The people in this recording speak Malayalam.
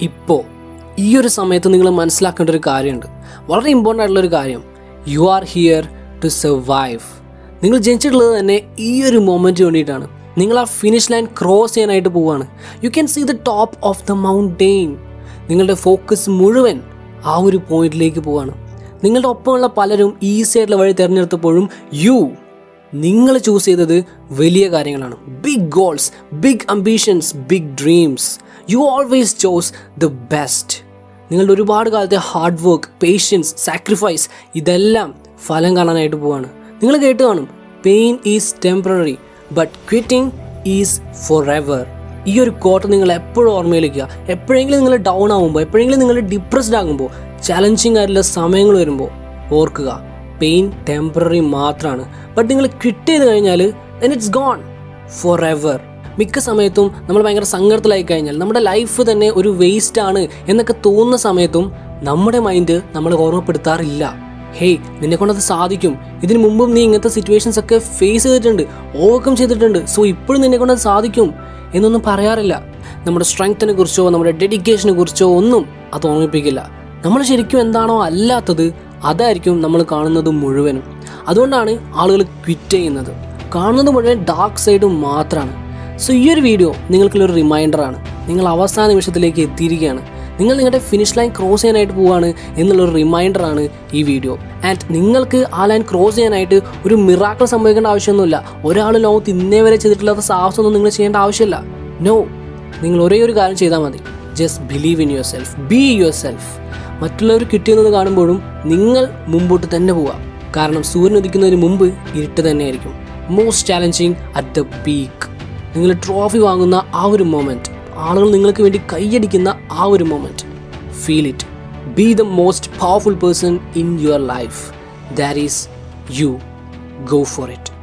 ഇപ്പോൾ ഈ ഒരു സമയത്ത് നിങ്ങൾ മനസ്സിലാക്കേണ്ട ഒരു കാര്യമുണ്ട്. വളരെ ഇമ്പോർട്ടന്റ് ആയിട്ടുള്ളൊരു കാര്യം. You are here to survive നിങ്ങൾ ജനിച്ചിട്ടുള്ളത് തന്നെ ഈ ഒരു മൊമെന്റ് വേണ്ടിയിട്ടാണ്. നിങ്ങൾ ആ ഫിനിഷ് ലൈൻ ക്രോസ് ചെയ്യാനായിട്ട് പോവുകയാണ്. You can see the top of the mountain നിങ്ങളുടെ ഫോക്കസ് മുഴുവൻ ആ ഒരു പോയിന്റിലേക്ക് പോവാണ് നിങ്ങളുടെ ഒപ്പമുള്ള പലരും ഈസി ആയിട്ടുള്ള വഴി തിരഞ്ഞെടുത്തപ്പോഴും യു നിങ്ങൾ ചൂസ് ചെയ്തത് വലിയ കാര്യങ്ങളാണ്. Big goals big ambitions big dreams you always chose the best നിങ്ങളുടെ ഒരുപാട് കാലത്തെ ഹാർഡ് വർക്ക് പേഷ്യൻസ് സാക്രിഫൈസ് ഇതെല്ലാം ഫലം കാണാനായിട്ട് പോവാണ്. നിങ്ങൾ കേട്ട് കാണും pain is temporary but quitting is for ever ഈ ഒരു കോട്ട് നിങ്ങൾ എപ്പോഴും ഓർമ്മയിൽ വയ്ക്കുക എപ്പോഴെങ്കിലും നിങ്ങൾ ഡൗൺ ആകുമ്പോൾ എപ്പോഴെങ്കിലും നിങ്ങൾ ഡിപ്രസ്ഡ് ആകുമ്പോൾ ചലഞ്ചിങ് ആയിട്ടുള്ള സമയങ്ങൾ വരുമ്പോൾ ഓർക്കുക പെയിൻ ടെമ്പററി മാത്രമാണ് ബട്ട് നിങ്ങൾ ക്വിറ്റ് ചെയ്ത് കഴിഞ്ഞാൽ then it's gone for ever മിക്ക സമയത്തും നമ്മൾ ഭയങ്കര സങ്കടത്തിലായി കഴിഞ്ഞാൽ നമ്മുടെ ലൈഫ് തന്നെ ഒരു വേസ്റ്റ് ആണ് എന്നൊക്കെ തോന്നുന്ന സമയത്തും നമ്മുടെ മൈൻഡ് നമ്മളെ ഓർമ്മപ്പെടുത്താറില്ല. ഹേയ് നിന്നെ കൊണ്ടത് സാധിക്കും. ഇതിനു മുമ്പും നീ ഇങ്ങനത്തെ സിറ്റുവേഷൻസ് ഒക്കെ ഫേസ് ചെയ്തിട്ടുണ്ട് ഓവർകം ചെയ്തിട്ടുണ്ട്. സോ ഇപ്പോഴും നിന്നെ കൊണ്ടത് സാധിക്കും എന്നൊന്നും പറയാറില്ല. നമ്മുടെ സ്ട്രെങ്ത്തിനെ കുറിച്ചോ നമ്മുടെ ഡെഡിക്കേഷനെ കുറിച്ചോ ഒന്നും അത് ഓർമ്മിപ്പിക്കില്ല. നമ്മൾ ശരിക്കും എന്താണോ അല്ലാത്തത് അതായിരിക്കും നമ്മൾ കാണുന്നത് മുഴുവനും. അതുകൊണ്ടാണ് ആളുകൾ ക്വിറ്റ് ചെയ്യുന്നത്. കാണുന്നത് മുഴുവൻ ഡാർക്ക് സൈഡ് മാത്രമാണ് സോ ഈ ഒരു വീഡിയോ നിങ്ങൾക്കുള്ളൊരു റിമൈൻഡറാണ് നിങ്ങൾ അവസാന നിമിഷത്തിലേക്ക് എത്തിയിരിക്കുകയാണ്. നിങ്ങൾ നിങ്ങളുടെ ഫിനിഷ് ലൈൻ ക്രോസ് ചെയ്യാനായിട്ട് പോവുകയാണ് എന്നുള്ളൊരു റിമൈൻഡറാണ് ഈ വീഡിയോ ആൻഡ് നിങ്ങൾക്ക് ആ ലൈൻ ക്രോസ് ചെയ്യാനായിട്ട് ഒരു മിറാക്കൾ സംഭവിക്കേണ്ട ആവശ്യമൊന്നുമില്ല. ഒരാൾ ലോകത്ത് ഇന്നേ വരെ ചെയ്തിട്ടില്ലാത്ത സാഹസമൊന്നും നിങ്ങൾ ചെയ്യേണ്ട ആവശ്യമില്ല. നോ നിങ്ങൾ ഒരേ ഒരു കാര്യം ചെയ്താൽ മതി. Just believe in your self be your self മറ്റുള്ളവർ കിട്ടിയെന്നത് കാണുമ്പോഴും നിങ്ങൾ മുമ്പോട്ട് തന്നെ പോവുക. കാരണം സൂര്യൻ ഉദിക്കുന്നതിന് മുമ്പ് ഇരുട്ട് തന്നെയായിരിക്കും. Most challenging at the peak നിങ്ങൾ ട്രോഫി വാങ്ങുന്ന ആ ഒരു മൊമെന്റ് ആളുകൾ നിങ്ങൾക്ക് വേണ്ടി കൈയടിക്കുന്ന ആ ഒരു moment feel it be the most powerful person in your life that is you go for it